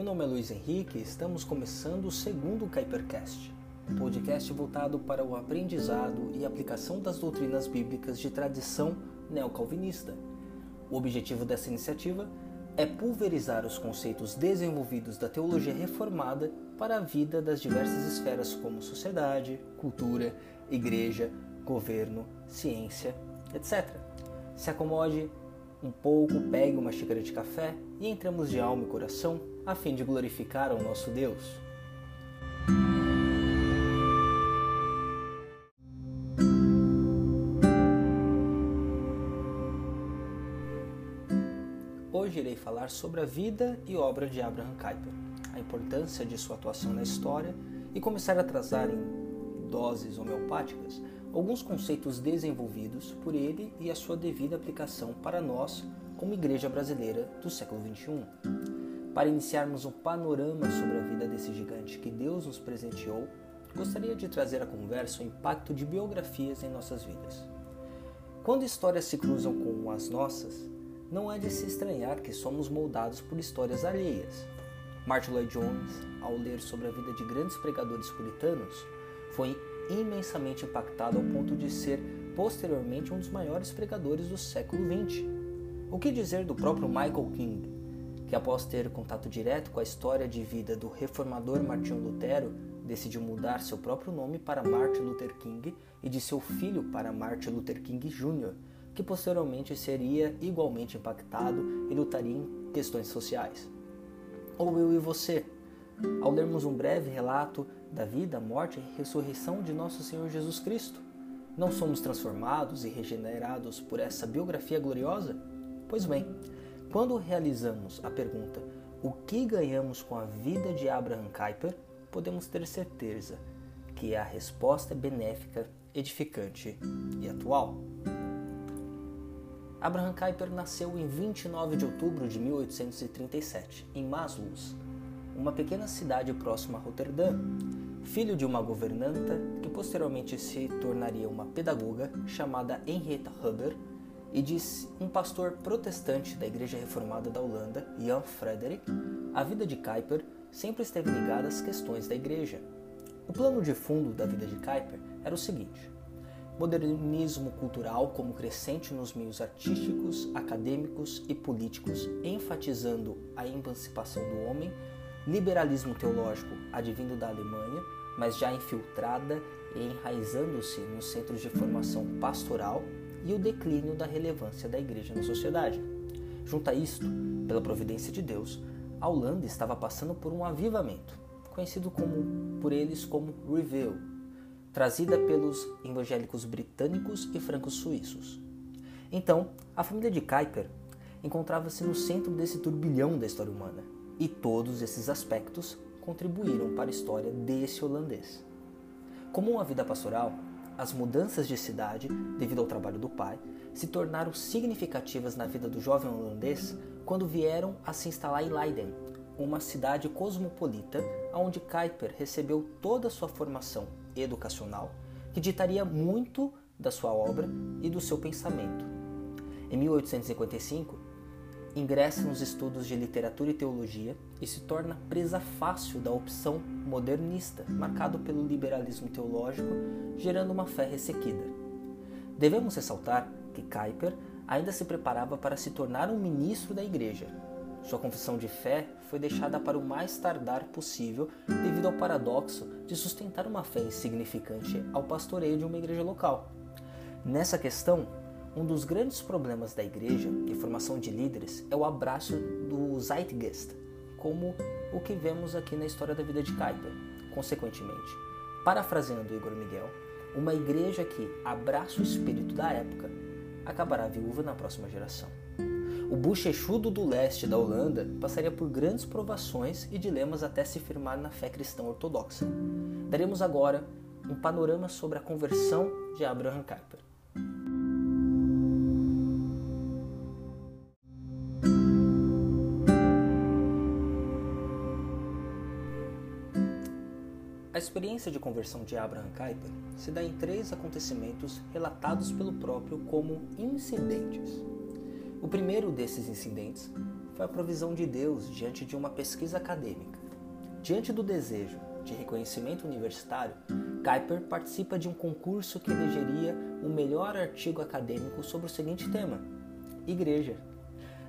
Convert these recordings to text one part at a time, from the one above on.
Meu nome é Luiz Henrique e estamos começando o segundo Kuipercast, um podcast voltado para o aprendizado e aplicação das doutrinas bíblicas de tradição neocalvinista. O objetivo dessa iniciativa é pulverizar os conceitos desenvolvidos da teologia reformada para a vida das diversas esferas como sociedade, cultura, igreja, governo, ciência, etc. Se acomode um pouco, pegue uma xícara de café e entramos de alma e coração a fim de glorificar ao nosso Deus. Hoje irei falar sobre a vida e obra de Abraham Kuyper, a importância de sua atuação na história e começar a trazer em doses homeopáticas alguns conceitos desenvolvidos por ele e a sua devida aplicação para nós como igreja brasileira do século XXI. Para iniciarmos um panorama sobre a vida desse gigante que Deus nos presenteou, gostaria de trazer à conversa o impacto de biografias em nossas vidas. Quando histórias se cruzam com as nossas, não é de se estranhar que somos moldados por histórias alheias. Martin Lloyd Jones, ao ler sobre a vida de grandes pregadores puritanos, foi imensamente impactado ao ponto de ser posteriormente um dos maiores pregadores do século XX. O que dizer do próprio Michael King, que após ter contato direto com a história de vida do reformador Martinho Lutero, decidiu mudar seu próprio nome para Martin Luther King e de seu filho para Martin Luther King Jr., que posteriormente seria igualmente impactado e lutaria em questões sociais. Ou eu e você, ao lermos um breve relato da vida, morte e ressurreição de nosso Senhor Jesus Cristo, não somos transformados e regenerados por essa biografia gloriosa? Pois bem, quando realizamos a pergunta o que ganhamos com a vida de Abraham Kuyper, podemos ter certeza que a resposta é benéfica, edificante e atual. Abraham Kuyper nasceu em 29 de outubro de 1837, em Maslus, uma pequena cidade próxima a Roterdã, filho de uma governanta que posteriormente se tornaria uma pedagoga chamada Henrietta Huber e de um pastor protestante da Igreja Reformada da Holanda, Jan Frederik, a vida de Kuyper sempre esteve ligada às questões da igreja. O plano de fundo da vida de Kuyper era o seguinte: modernismo cultural como crescente nos meios artísticos, acadêmicos e políticos, enfatizando a emancipação do homem, liberalismo teológico advindo da Alemanha, mas já infiltrada e enraizando-se nos centros de formação pastoral e o declínio da relevância da igreja na sociedade. Junto a isto, pela providência de Deus, a Holanda estava passando por um avivamento, conhecido como, por eles como Reveal, trazida pelos evangélicos britânicos e francos suíços. Então, a família de Kuyper encontrava-se no centro desse turbilhão da história humana, e todos esses aspectos contribuíram para a história desse holandês. Como uma vida pastoral, as mudanças de cidade, devido ao trabalho do pai, se tornaram significativas na vida do jovem holandês quando vieram a se instalar em Leiden, uma cidade cosmopolita onde Kuyper recebeu toda a sua formação educacional, que ditaria muito da sua obra e do seu pensamento. Em 1855, ingressa nos estudos de literatura e teologia e se torna presa fácil da opção modernista, marcado pelo liberalismo teológico, gerando uma fé ressequida. Devemos ressaltar que Kuyper ainda se preparava para se tornar um ministro da igreja. Sua confissão de fé foi deixada para o mais tardar possível devido ao paradoxo de sustentar uma fé insignificante ao pastoreio de uma igreja local. Nessa questão, um dos grandes problemas da igreja e formação de líderes é o abraço do Zeitgeist, como o que vemos aqui na história da vida de Kuyper. Consequentemente, parafraseando Igor Miguel, uma igreja que abraça o espírito da época acabará viúva na próxima geração. O bochechudo do leste da Holanda passaria por grandes provações e dilemas até se firmar na fé cristã ortodoxa. Daremos agora um panorama sobre a conversão de Abraham Kuyper. Experiência de conversão de Abraham Kuyper se dá em três acontecimentos relatados pelo próprio como incidentes. O primeiro desses incidentes foi a provisão de Deus diante de uma pesquisa acadêmica. Diante do desejo de reconhecimento universitário, Kuiper participa de um concurso que elegeria o melhor artigo acadêmico sobre o seguinte tema: Igreja.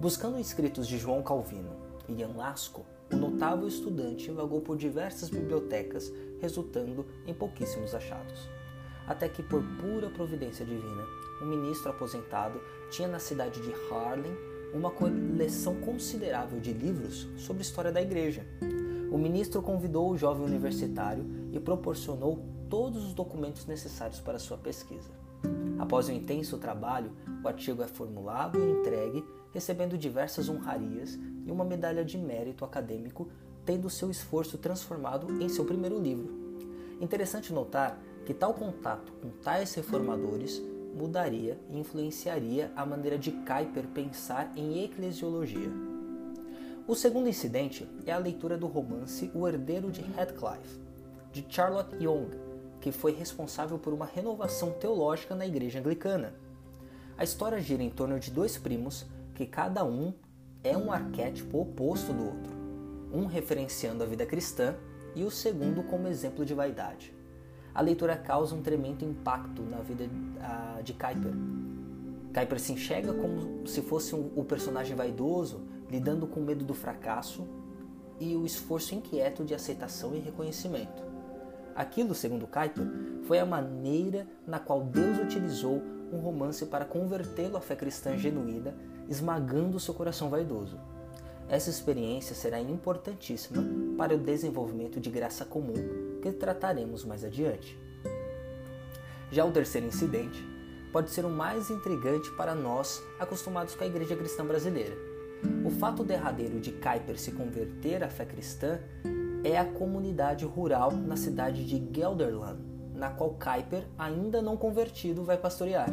Buscando escritos de João Calvino e Ian Lasco, o notável estudante vagou por diversas bibliotecas, resultando em pouquíssimos achados. Até que, por pura providência divina, um ministro aposentado tinha na cidade de Harlem uma coleção considerável de livros sobre história da igreja. O ministro convidou o jovem universitário e proporcionou todos os documentos necessários para sua pesquisa. Após um intenso trabalho, o artigo é formulado e entregue, recebendo diversas honrarias e uma medalha de mérito acadêmico, tendo seu esforço transformado em seu primeiro livro. Interessante notar que tal contato com tais reformadores mudaria e influenciaria a maneira de Kuyper pensar em eclesiologia. O segundo incidente é a leitura do romance O Herdeiro de Heathcliff, de Charlotte Young, que foi responsável por uma renovação teológica na igreja anglicana. A história gira em torno de dois primos que cada um é um arquétipo oposto do outro, um referenciando a vida cristã e o segundo como exemplo de vaidade a leitura causa um tremendo impacto na vida de Kuiper. Kuiper se enxerga como se fosse o personagem vaidoso, lidando com o medo do fracasso e o esforço inquieto de aceitação e reconhecimento. Aquilo, segundo Kuiper, foi a maneira na qual Deus utilizou um romance para convertê-lo à fé cristã genuína, esmagando seu coração vaidoso. Essa experiência será importantíssima para o desenvolvimento de graça comum que trataremos mais adiante. Já o terceiro incidente pode ser o mais intrigante para nós acostumados com a igreja cristã brasileira. O fato derradeiro de Kuiper se converter à fé cristã é a comunidade rural na cidade de Gelderland, na qual Kuiper, ainda não convertido, vai pastorear.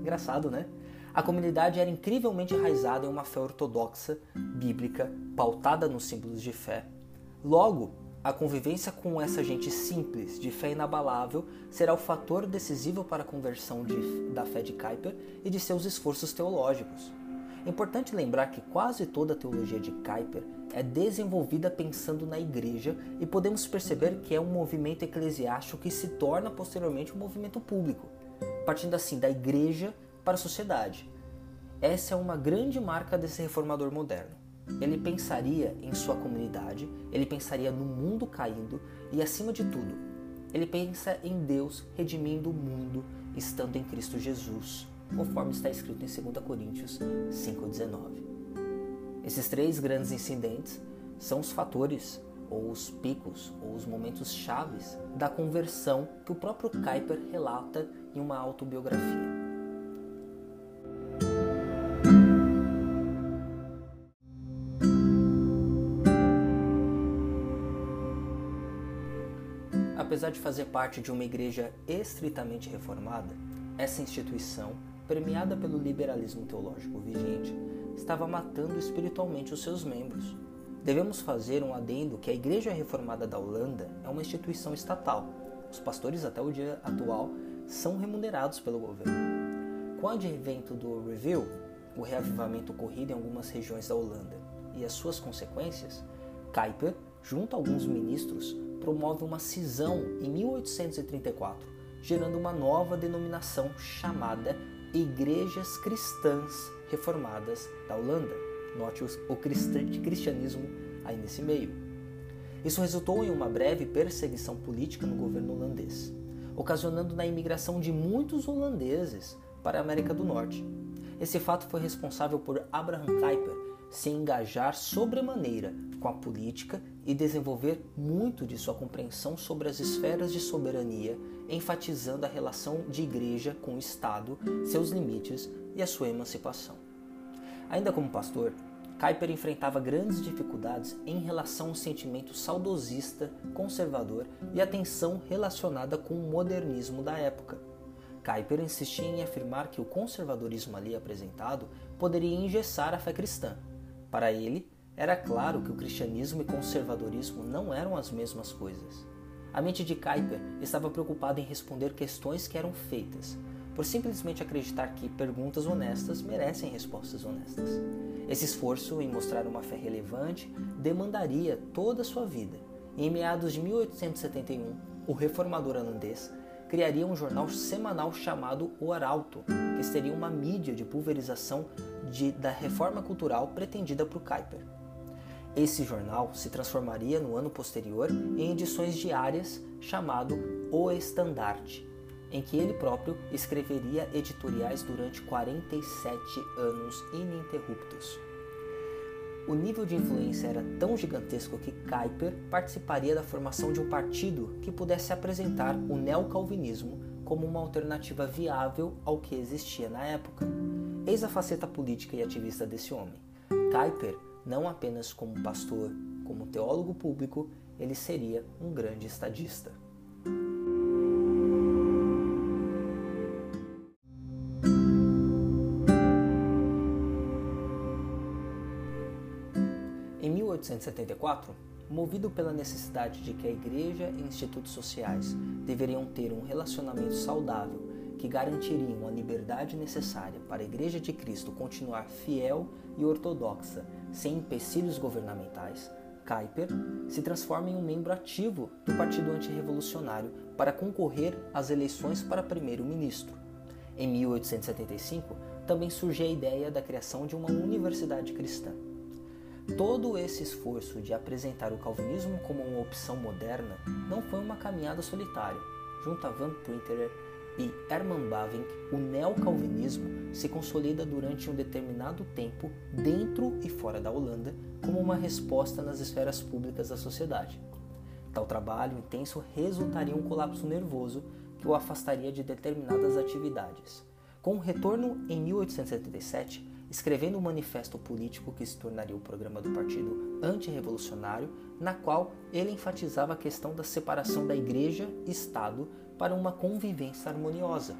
Engraçado, né? A comunidade era incrivelmente enraizada em uma fé ortodoxa, bíblica, pautada nos símbolos de fé. Logo, a convivência com essa gente simples, de fé inabalável, será o fator decisivo para a conversão de, da fé de Kuyper e de seus esforços teológicos. É importante lembrar que quase toda a teologia de Kuyper é desenvolvida pensando na igreja e podemos perceber que é um movimento eclesiástico que se torna posteriormente um movimento público, partindo assim da igreja para a sociedade. Essa é uma grande marca desse reformador moderno. Ele pensaria em sua comunidade, ele pensaria no mundo caindo e, acima de tudo, ele pensa em Deus redimindo o mundo estando em Cristo Jesus, conforme está escrito em 2 Coríntios 5,19. Esses três grandes incidentes são os fatores, ou os picos, ou os momentos chaves da conversão que o próprio Kuyper relata em uma autobiografia. Apesar de fazer parte de uma igreja estritamente reformada, essa instituição, premiada pelo liberalismo teológico vigente, estava matando espiritualmente os seus membros. Devemos fazer um adendo que a Igreja Reformada da Holanda é uma instituição estatal. Os pastores, até o dia atual, são remunerados pelo governo. Com o advento do Review, o reavivamento ocorrido em algumas regiões da Holanda e as suas consequências, Kuyper, junto a alguns ministros, promove uma cisão em 1834, gerando uma nova denominação chamada Igrejas Cristãs Reformadas da Holanda. Note o cristianismo aí nesse meio. Isso resultou em uma breve perseguição política no governo holandês, ocasionando na imigração de muitos holandeses para a América do Norte. Esse fato foi responsável por Abraham Kuyper se engajar sobremaneira com a política e desenvolver muito de sua compreensão sobre as esferas de soberania, enfatizando a relação de igreja com o Estado, seus limites e a sua emancipação. Ainda como pastor, Kuyper enfrentava grandes dificuldades em relação ao sentimento saudosista, conservador e a tensão relacionada com o modernismo da época. Kuyper insistia em afirmar que o conservadorismo ali apresentado poderia engessar a fé cristã, para ele, era claro que o cristianismo e conservadorismo não eram as mesmas coisas. A mente de Kuyper estava preocupada em responder questões que eram feitas, por simplesmente acreditar que perguntas honestas merecem respostas honestas. Esse esforço em mostrar uma fé relevante demandaria toda a sua vida. Em meados de 1871, o reformador holandês criaria um jornal semanal chamado O Arauto, que seria uma mídia de pulverização de, da reforma cultural pretendida por Kuyper. Esse jornal se transformaria no ano posterior em edições diárias chamado O Estandarte, em que ele próprio escreveria editoriais durante 47 anos ininterruptos. O nível de influência era tão gigantesco que Kuyper participaria da formação de um partido que pudesse apresentar o neocalvinismo como uma alternativa viável ao que existia na época. Eis a faceta política e ativista desse homem. Kuyper, não apenas como pastor, como teólogo público, ele seria um grande estadista. Em 1874, movido pela necessidade de que a igreja e institutos sociais deveriam ter um relacionamento saudável que garantiriam a liberdade necessária para a Igreja de Cristo continuar fiel e ortodoxa sem empecilhos governamentais, Kuyper se transforma em um membro ativo do Partido Antirrevolucionário para concorrer às eleições para primeiro-ministro. Em 1875, também surge a ideia da criação de uma universidade cristã. Todo esse esforço de apresentar o calvinismo como uma opção moderna não foi uma caminhada solitária. Junto a Van Printerer e Herman Bavinck, o neocalvinismo se consolida durante um determinado tempo dentro e fora da Holanda como uma resposta nas esferas públicas da sociedade. Tal trabalho intenso resultaria em um colapso nervoso que o afastaria de determinadas atividades. Com o retorno em 1877, escrevendo um manifesto político que se tornaria o programa do Partido Antirrevolucionário, na qual ele enfatizava a questão da separação da Igreja Estado para uma convivência harmoniosa.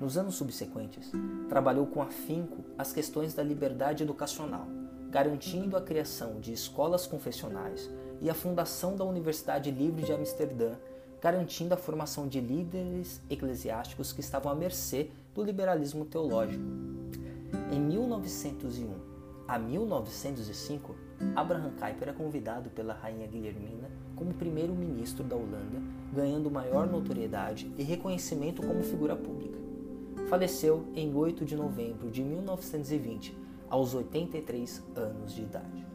Nos anos subsequentes, trabalhou com afinco as questões da liberdade educacional, garantindo a criação de escolas confessionais e a fundação da Universidade Livre de Amsterdã, garantindo a formação de líderes eclesiásticos que estavam à mercê do liberalismo teológico. Em 1901 a 1905, Abraham Kuyper é convidado pela rainha Guilhermina como primeiro-ministro da Holanda, ganhando maior notoriedade e reconhecimento como figura pública. Faleceu em 8 de novembro de 1920, aos 83 anos de idade.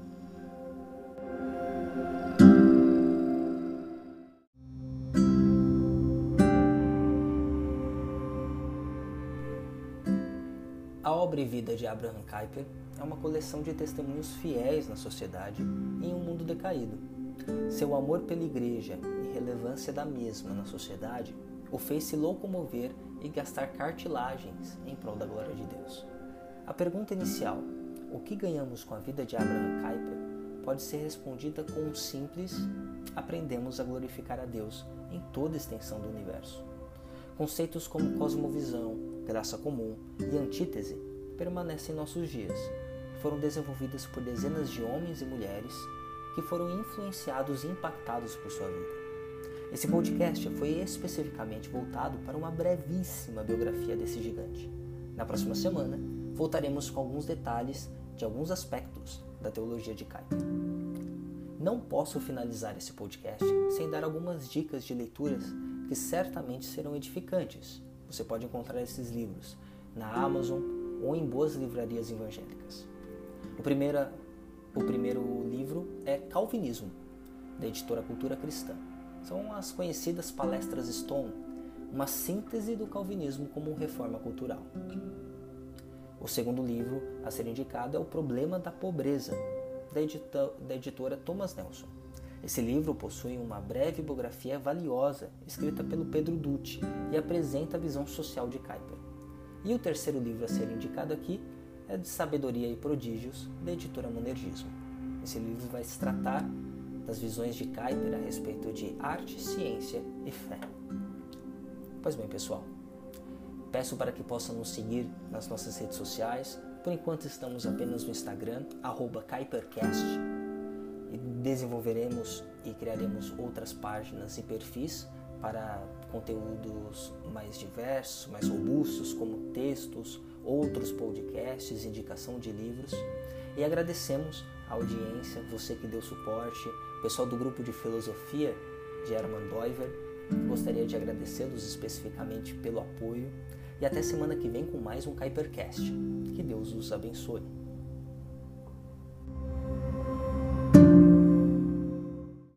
A obra e vida de Abraham Kuyper é uma coleção de testemunhos fiéis na sociedade em um mundo decaído. Seu amor pela igreja e relevância da mesma na sociedade o fez se locomover e gastar cartilagens em prol da glória de Deus. A pergunta inicial, o que ganhamos com a vida de Abraham Kuyper, pode ser respondida com um simples aprendemos a glorificar a Deus em toda a extensão do universo. Conceitos como cosmovisão, graça comum e antítese permanecem em nossos dias. Foram desenvolvidas por dezenas de homens e mulheres que foram influenciados e impactados por sua vida. Esse podcast foi especificamente voltado para uma brevíssima biografia desse gigante. Na próxima semana, voltaremos com alguns detalhes de alguns aspectos da teologia de Kuyper. Não posso finalizar esse podcast sem dar algumas dicas de leituras que certamente serão edificantes. Você pode encontrar esses livros na Amazon ou em boas livrarias evangélicas. O primeiro, o primeiro livro é Calvinismo, da editora Cultura Cristã. São as conhecidas palestras Stone, uma síntese do calvinismo como reforma cultural. O segundo livro a ser indicado é O Problema da Pobreza, da, edita, da editora Thomas Nelson. Esse livro possui uma breve biografia valiosa, escrita pelo Pedro Dutti, e apresenta a visão social de Kuyper. E o terceiro livro a ser indicado aqui é de Sabedoria e Prodígios, da editora Monergismo. Esse livro vai se tratar das visões de Kuyper a respeito de arte, ciência e fé. Pois bem, pessoal, peço para que possam nos seguir nas nossas redes sociais. Por enquanto estamos apenas no Instagram, arroba Kuipercast, e desenvolveremos e criaremos outras páginas e perfis para conteúdos mais diversos, mais robustos, como textos, outros podcasts, indicação de livros. E agradecemos a audiência, você que deu suporte, pessoal do grupo de filosofia de Hermann Doiver. Gostaria de agradecê-los especificamente pelo apoio e até semana que vem com mais um Kuipercast. Que Deus os abençoe.